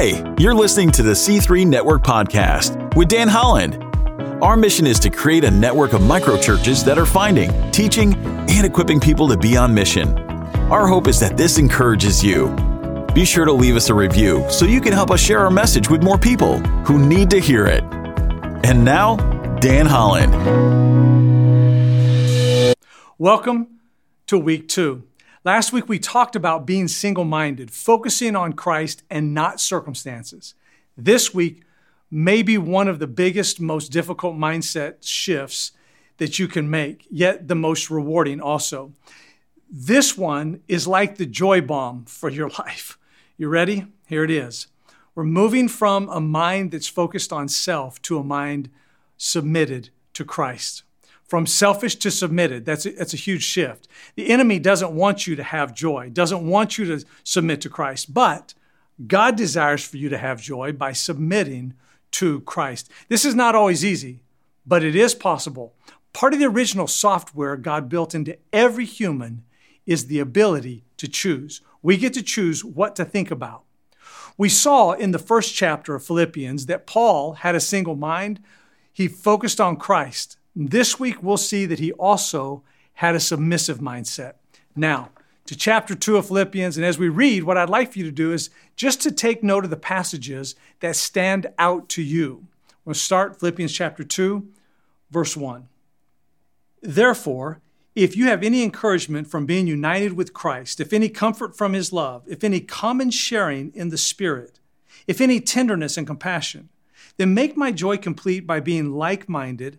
Hey, you're listening to the C3 Network Podcast with Dan Holland. Our mission is to create a network of microchurches that are finding, teaching, and equipping people to be on mission. Our hope is that this encourages you. Be sure to leave us a review so you can help us share our message with more people who need to hear it. And now, Dan Holland. Welcome to week two. Last week we talked about being single minded, focusing on Christ and not circumstances. This week may be one of the biggest, most difficult mindset shifts that you can make, yet the most rewarding also. This one is like the joy bomb for your life. You ready? Here it is. We're moving from a mind that's focused on self to a mind submitted to Christ. From selfish to submitted, that's a, that's a huge shift. The enemy doesn't want you to have joy, doesn't want you to submit to Christ, but God desires for you to have joy by submitting to Christ. This is not always easy, but it is possible. Part of the original software God built into every human is the ability to choose. We get to choose what to think about. We saw in the first chapter of Philippians that Paul had a single mind. He focused on Christ. This week, we'll see that he also had a submissive mindset. Now, to chapter 2 of Philippians, and as we read, what I'd like for you to do is just to take note of the passages that stand out to you. We'll start Philippians chapter 2, verse 1. Therefore, if you have any encouragement from being united with Christ, if any comfort from his love, if any common sharing in the Spirit, if any tenderness and compassion, then make my joy complete by being like minded,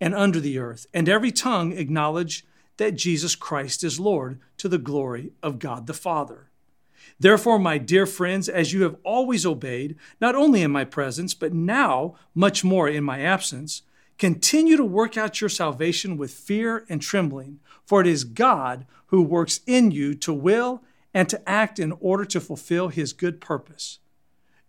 and under the earth, and every tongue acknowledge that Jesus Christ is Lord to the glory of God the Father. Therefore, my dear friends, as you have always obeyed, not only in my presence, but now much more in my absence, continue to work out your salvation with fear and trembling, for it is God who works in you to will and to act in order to fulfill his good purpose.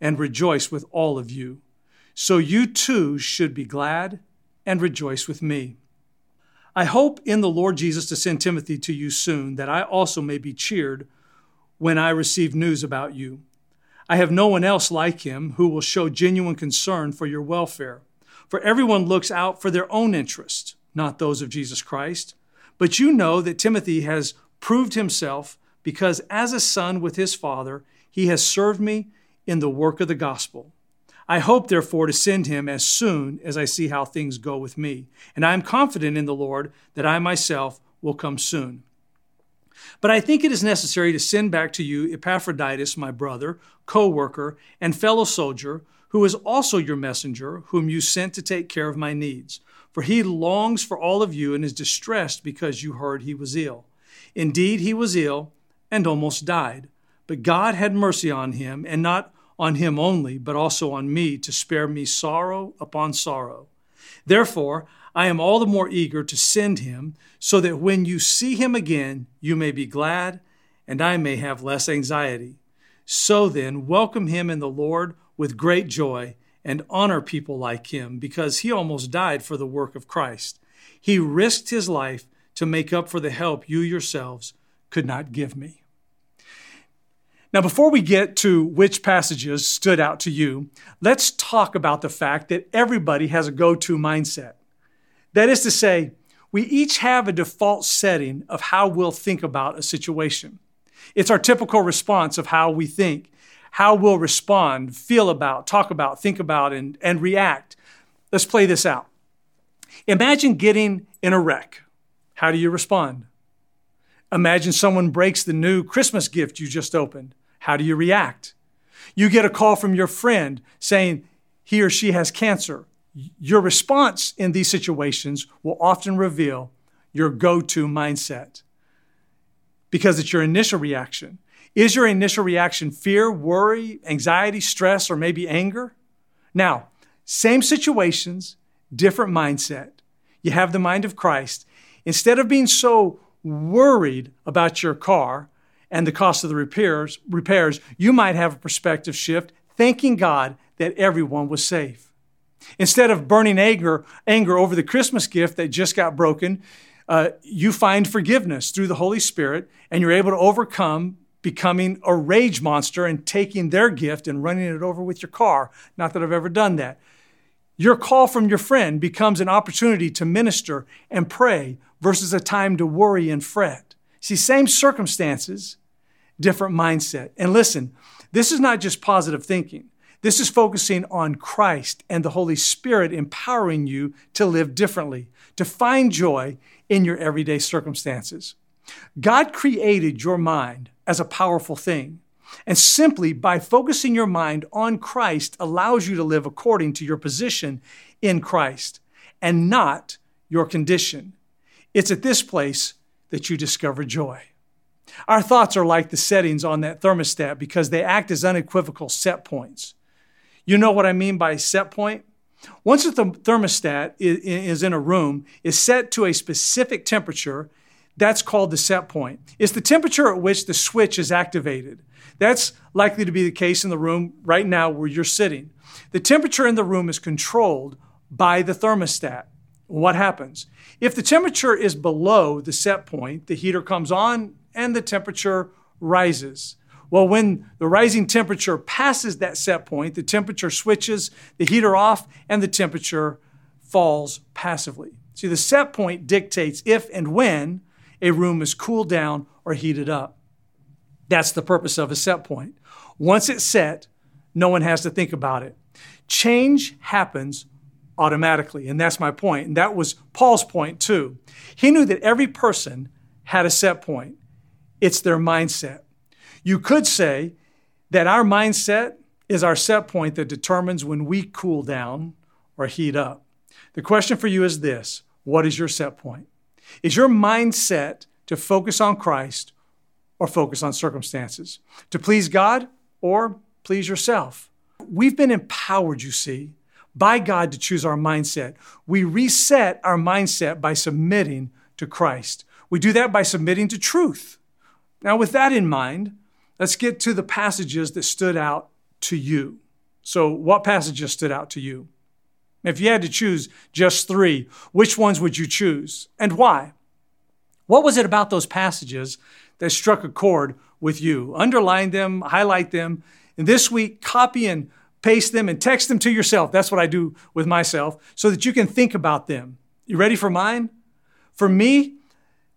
and rejoice with all of you. So you too should be glad and rejoice with me. I hope in the Lord Jesus to send Timothy to you soon, that I also may be cheered when I receive news about you. I have no one else like him who will show genuine concern for your welfare. For everyone looks out for their own interest not those of Jesus Christ. But you know that Timothy has proved himself because as a son with his father, he has served me in the work of the gospel. I hope, therefore, to send him as soon as I see how things go with me. And I am confident in the Lord that I myself will come soon. But I think it is necessary to send back to you Epaphroditus, my brother, co worker, and fellow soldier, who is also your messenger, whom you sent to take care of my needs for he longs for all of you and is distressed because you heard he was ill. Indeed, he was ill and almost died. But God had mercy on him, and not on him only, but also on me, to spare me sorrow upon sorrow. Therefore, I am all the more eager to send him, so that when you see him again, you may be glad, and I may have less anxiety. So then, welcome him in the Lord with great joy and honor people like him because he almost died for the work of Christ. He risked his life to make up for the help you yourselves could not give me. Now, before we get to which passages stood out to you, let's talk about the fact that everybody has a go to mindset. That is to say, we each have a default setting of how we'll think about a situation. It's our typical response of how we think, how we'll respond, feel about, talk about, think about, and, and react. Let's play this out. Imagine getting in a wreck. How do you respond? Imagine someone breaks the new Christmas gift you just opened. How do you react? You get a call from your friend saying he or she has cancer. Your response in these situations will often reveal your go to mindset because it's your initial reaction. Is your initial reaction fear, worry, anxiety, stress, or maybe anger? Now, same situations, different mindset. You have the mind of Christ. Instead of being so worried about your car and the cost of the repairs, repairs, you might have a perspective shift, thanking God that everyone was safe. Instead of burning anger, anger over the Christmas gift that just got broken, uh, you find forgiveness through the Holy Spirit, and you're able to overcome becoming a rage monster and taking their gift and running it over with your car. Not that I've ever done that. Your call from your friend becomes an opportunity to minister and pray versus a time to worry and fret. See, same circumstances, different mindset. And listen, this is not just positive thinking. This is focusing on Christ and the Holy Spirit empowering you to live differently, to find joy in your everyday circumstances. God created your mind as a powerful thing. And simply by focusing your mind on Christ allows you to live according to your position in Christ and not your condition. It's at this place that you discover joy. Our thoughts are like the settings on that thermostat because they act as unequivocal set points. You know what I mean by set point? Once the thermostat is in a room, is set to a specific temperature, that's called the set point. It's the temperature at which the switch is activated. That's likely to be the case in the room right now where you're sitting. The temperature in the room is controlled by the thermostat. What happens? If the temperature is below the set point, the heater comes on and the temperature rises. Well, when the rising temperature passes that set point, the temperature switches, the heater off, and the temperature falls passively. See, the set point dictates if and when a room is cooled down or heated up. That's the purpose of a set point. Once it's set, no one has to think about it. Change happens automatically. And that's my point. And that was Paul's point too. He knew that every person had a set point, it's their mindset. You could say that our mindset is our set point that determines when we cool down or heat up. The question for you is this What is your set point? Is your mindset to focus on Christ or focus on circumstances? To please God or please yourself? We've been empowered, you see, by God to choose our mindset. We reset our mindset by submitting to Christ. We do that by submitting to truth. Now, with that in mind, let's get to the passages that stood out to you. So, what passages stood out to you? If you had to choose just three, which ones would you choose and why? What was it about those passages that struck a chord with you? Underline them, highlight them, and this week, copy and paste them and text them to yourself. That's what I do with myself so that you can think about them. You ready for mine? For me,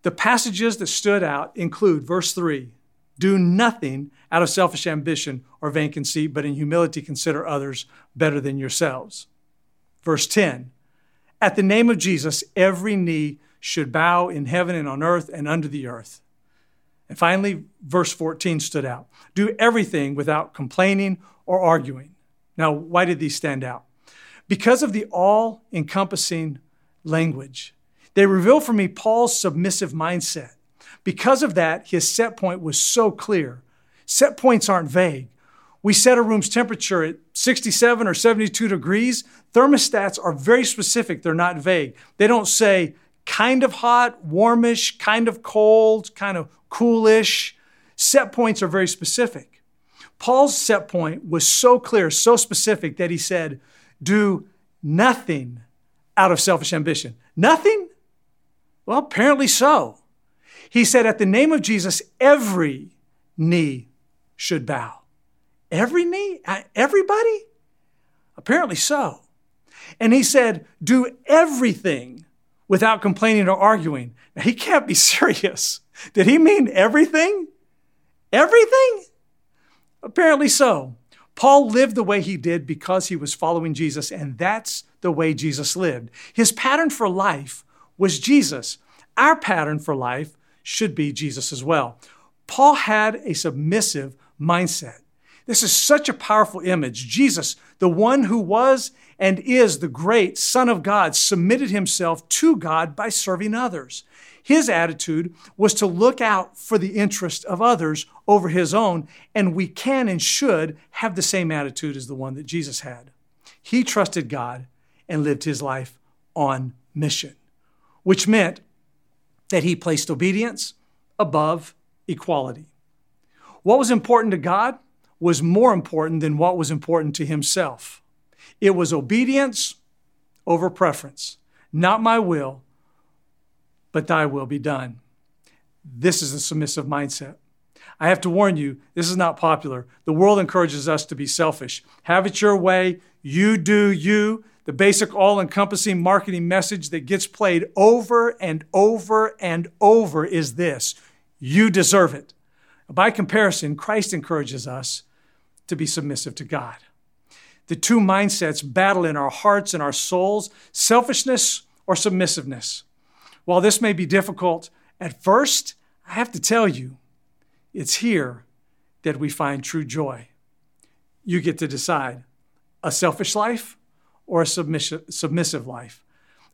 the passages that stood out include verse 3 Do nothing out of selfish ambition or vain conceit, but in humility consider others better than yourselves. Verse 10 At the name of Jesus, every knee should bow in heaven and on earth and under the earth. And finally, verse 14 stood out Do everything without complaining or arguing now, why did these stand out? Because of the all encompassing language. They reveal for me Paul's submissive mindset. Because of that, his set point was so clear. Set points aren't vague. We set a room's temperature at 67 or 72 degrees. Thermostats are very specific, they're not vague. They don't say kind of hot, warmish, kind of cold, kind of coolish. Set points are very specific. Paul's set point was so clear, so specific that he said, Do nothing out of selfish ambition. Nothing? Well, apparently so. He said, At the name of Jesus, every knee should bow. Every knee? Uh, everybody? Apparently so. And he said, Do everything without complaining or arguing. Now, he can't be serious. Did he mean everything? Everything? Apparently so. Paul lived the way he did because he was following Jesus, and that's the way Jesus lived. His pattern for life was Jesus. Our pattern for life should be Jesus as well. Paul had a submissive mindset. This is such a powerful image. Jesus, the one who was and is the great Son of God, submitted himself to God by serving others. His attitude was to look out for the interest of others over his own, and we can and should have the same attitude as the one that Jesus had. He trusted God and lived his life on mission, which meant that he placed obedience above equality. What was important to God was more important than what was important to himself. It was obedience over preference. Not my will, but thy will be done. This is a submissive mindset. I have to warn you, this is not popular. The world encourages us to be selfish. Have it your way. You do you. The basic all encompassing marketing message that gets played over and over and over is this you deserve it. By comparison, Christ encourages us to be submissive to God. The two mindsets battle in our hearts and our souls selfishness or submissiveness. While this may be difficult at first, I have to tell you, it's here that we find true joy. You get to decide a selfish life or a submissive life,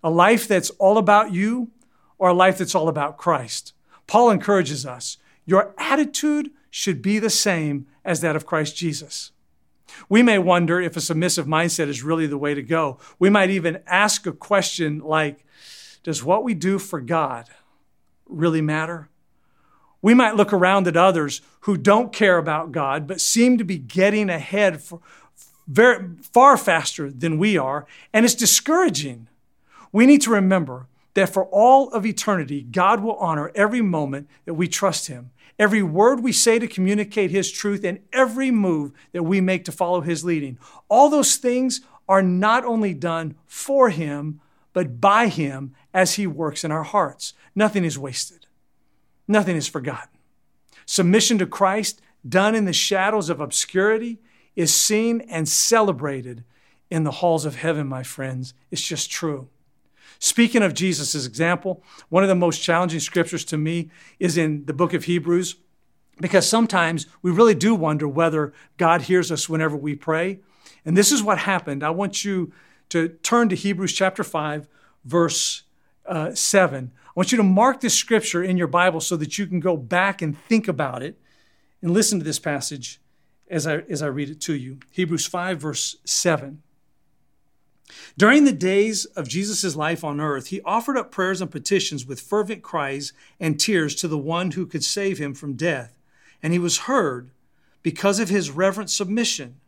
a life that's all about you or a life that's all about Christ. Paul encourages us your attitude should be the same as that of Christ Jesus. We may wonder if a submissive mindset is really the way to go. We might even ask a question like, does what we do for God really matter? We might look around at others who don't care about God, but seem to be getting ahead for very, far faster than we are, and it's discouraging. We need to remember that for all of eternity, God will honor every moment that we trust Him, every word we say to communicate His truth, and every move that we make to follow His leading. All those things are not only done for Him, but by Him as He works in our hearts. Nothing is wasted, nothing is forgotten. Submission to Christ, done in the shadows of obscurity, is seen and celebrated in the halls of heaven, my friends. It's just true. Speaking of Jesus' example, one of the most challenging scriptures to me is in the book of Hebrews, because sometimes we really do wonder whether God hears us whenever we pray. And this is what happened. I want you to turn to Hebrews chapter 5, verse uh, 7. I want you to mark this scripture in your Bible so that you can go back and think about it and listen to this passage as I, as I read it to you. Hebrews 5, verse 7. During the days of Jesus' life on earth, he offered up prayers and petitions with fervent cries and tears to the one who could save him from death. And he was heard because of his reverent submission.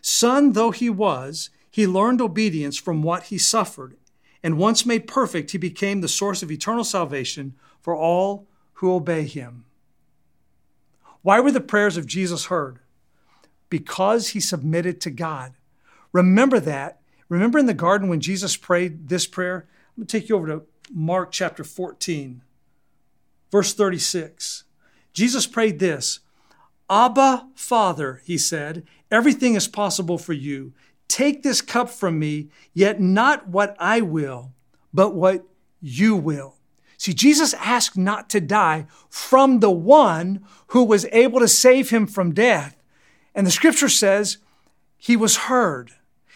Son though he was, he learned obedience from what he suffered, and once made perfect, he became the source of eternal salvation for all who obey him. Why were the prayers of Jesus heard? Because he submitted to God. Remember that. Remember in the garden when Jesus prayed this prayer? I'm going to take you over to Mark chapter 14, verse 36. Jesus prayed this Abba, Father, he said, everything is possible for you. Take this cup from me, yet not what I will, but what you will. See, Jesus asked not to die from the one who was able to save him from death. And the scripture says he was heard.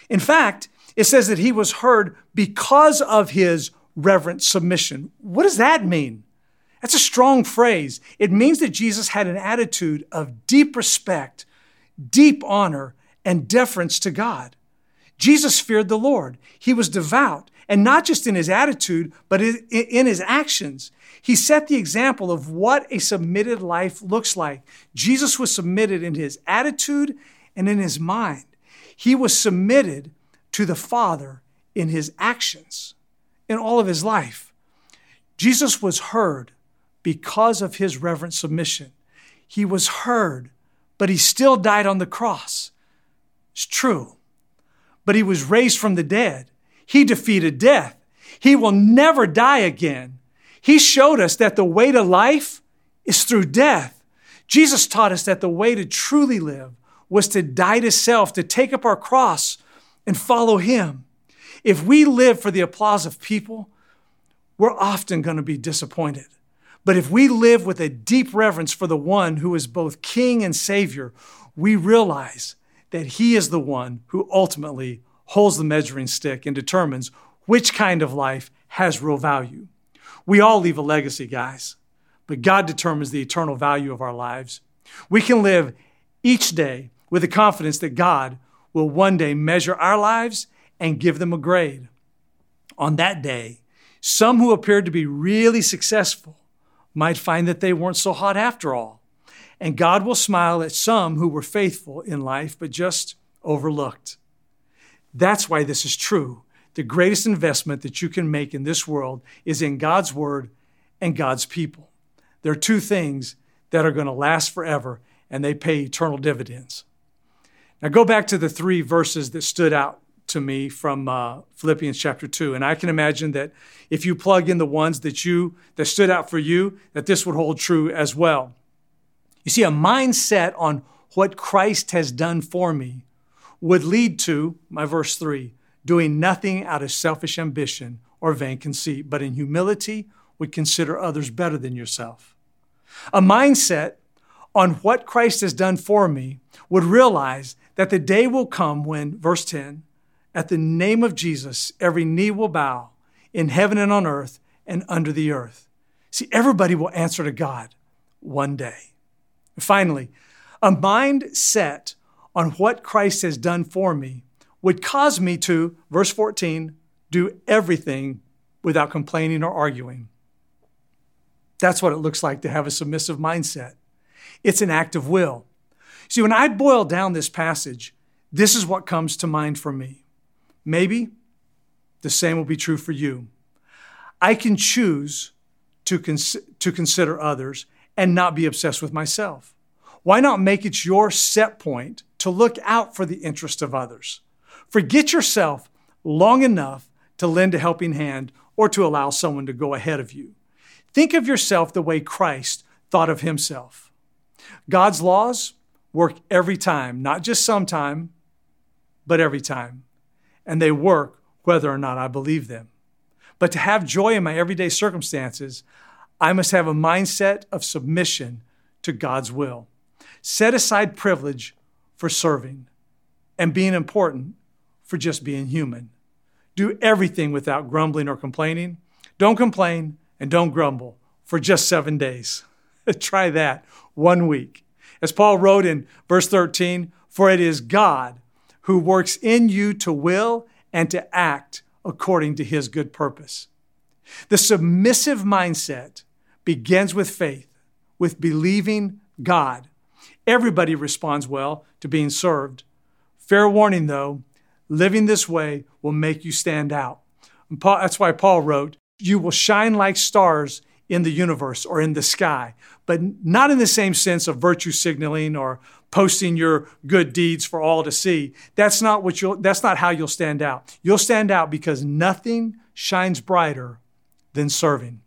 In fact, it says that he was heard because of his reverent submission. What does that mean? That's a strong phrase. It means that Jesus had an attitude of deep respect, deep honor, and deference to God. Jesus feared the Lord. He was devout And not just in his attitude, but in his actions. He set the example of what a submitted life looks like. Jesus was submitted in his attitude and in his mind. He was submitted to the Father in his actions, in all of his life. Jesus was heard because of his reverent submission. He was heard, but he still died on the cross. It's true. But he was raised from the dead. He defeated death. He will never die again. He showed us that the way to life is through death. Jesus taught us that the way to truly live was to die to self, to take up our cross and follow him. If we live for the applause of people, we're often going to be disappointed. But if we live with a deep reverence for the one who is both King and Savior, we realize that He is the one who ultimately holds the measuring stick and determines which kind of life has real value. We all leave a legacy, guys, but God determines the eternal value of our lives. We can live each day with the confidence that God will one day measure our lives and give them a grade. On that day, some who appeared to be really successful might find that they weren't so hot after all. And God will smile at some who were faithful in life but just overlooked. That's why this is true. The greatest investment that you can make in this world is in God's Word and God's people. There are two things that are going to last forever and they pay eternal dividends. Now, go back to the three verses that stood out to me from uh, Philippians chapter 2. And I can imagine that if you plug in the ones that you that stood out for you, that this would hold true as well. You see, a mindset on what Christ has done for me would lead to, my verse 3, doing nothing out of selfish ambition or vain conceit, but in humility would consider others better than yourself. A mindset on what Christ has done for me would realize that the day will come when, verse 10, at the name of Jesus, every knee will bow in heaven and on earth and under the earth. See, everybody will answer to God one day. Finally, a mind set on what Christ has done for me would cause me to, verse 14, do everything without complaining or arguing. That's what it looks like to have a submissive mindset. It's an act of will. See, when I boil down this passage, this is what comes to mind for me. Maybe the same will be true for you. I can choose to, cons- to consider others and not be obsessed with myself. Why not make it your set point to look out for the interest of others? Forget yourself long enough to lend a helping hand or to allow someone to go ahead of you. Think of yourself the way Christ thought of himself. God's laws work every time, not just sometime, but every time and they work whether or not I believe them. But to have joy in my everyday circumstances, I must have a mindset of submission to God's will. Set aside privilege for serving and being important for just being human. Do everything without grumbling or complaining. Don't complain and don't grumble for just seven days. Try that one week. As Paul wrote in verse 13, for it is God who works in you to will and to act according to his good purpose. The submissive mindset begins with faith, with believing God. Everybody responds well to being served. Fair warning though, living this way will make you stand out. Paul, that's why Paul wrote, You will shine like stars in the universe or in the sky, but not in the same sense of virtue signaling or posting your good deeds for all to see. That's not what you'll, that's not how you'll stand out. You'll stand out because nothing shines brighter than serving.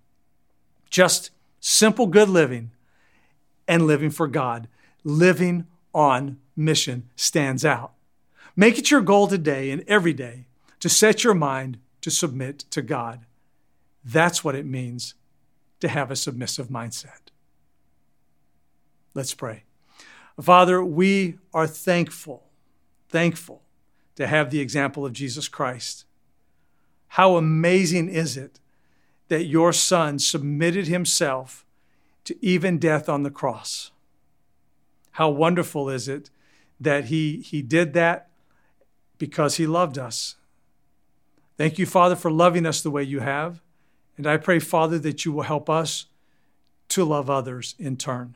Just simple good living and living for God, living on mission stands out. Make it your goal today and every day to set your mind to submit to God. That's what it means to have a submissive mindset. Let's pray. Father, we are thankful, thankful to have the example of Jesus Christ. How amazing is it that your Son submitted himself to even death on the cross? How wonderful is it that he, he did that because he loved us, Thank you, Father, for loving us the way you have. And I pray, Father, that you will help us to love others in turn.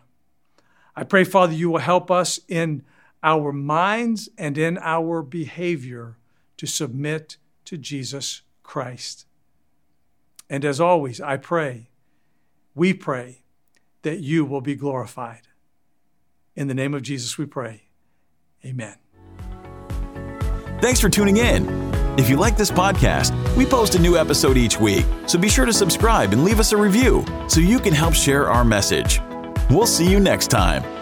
I pray, Father, you will help us in our minds and in our behavior to submit to Jesus Christ. And as always, I pray, we pray that you will be glorified. In the name of Jesus, we pray. Amen. Thanks for tuning in. If you like this podcast, we post a new episode each week, so be sure to subscribe and leave us a review so you can help share our message. We'll see you next time.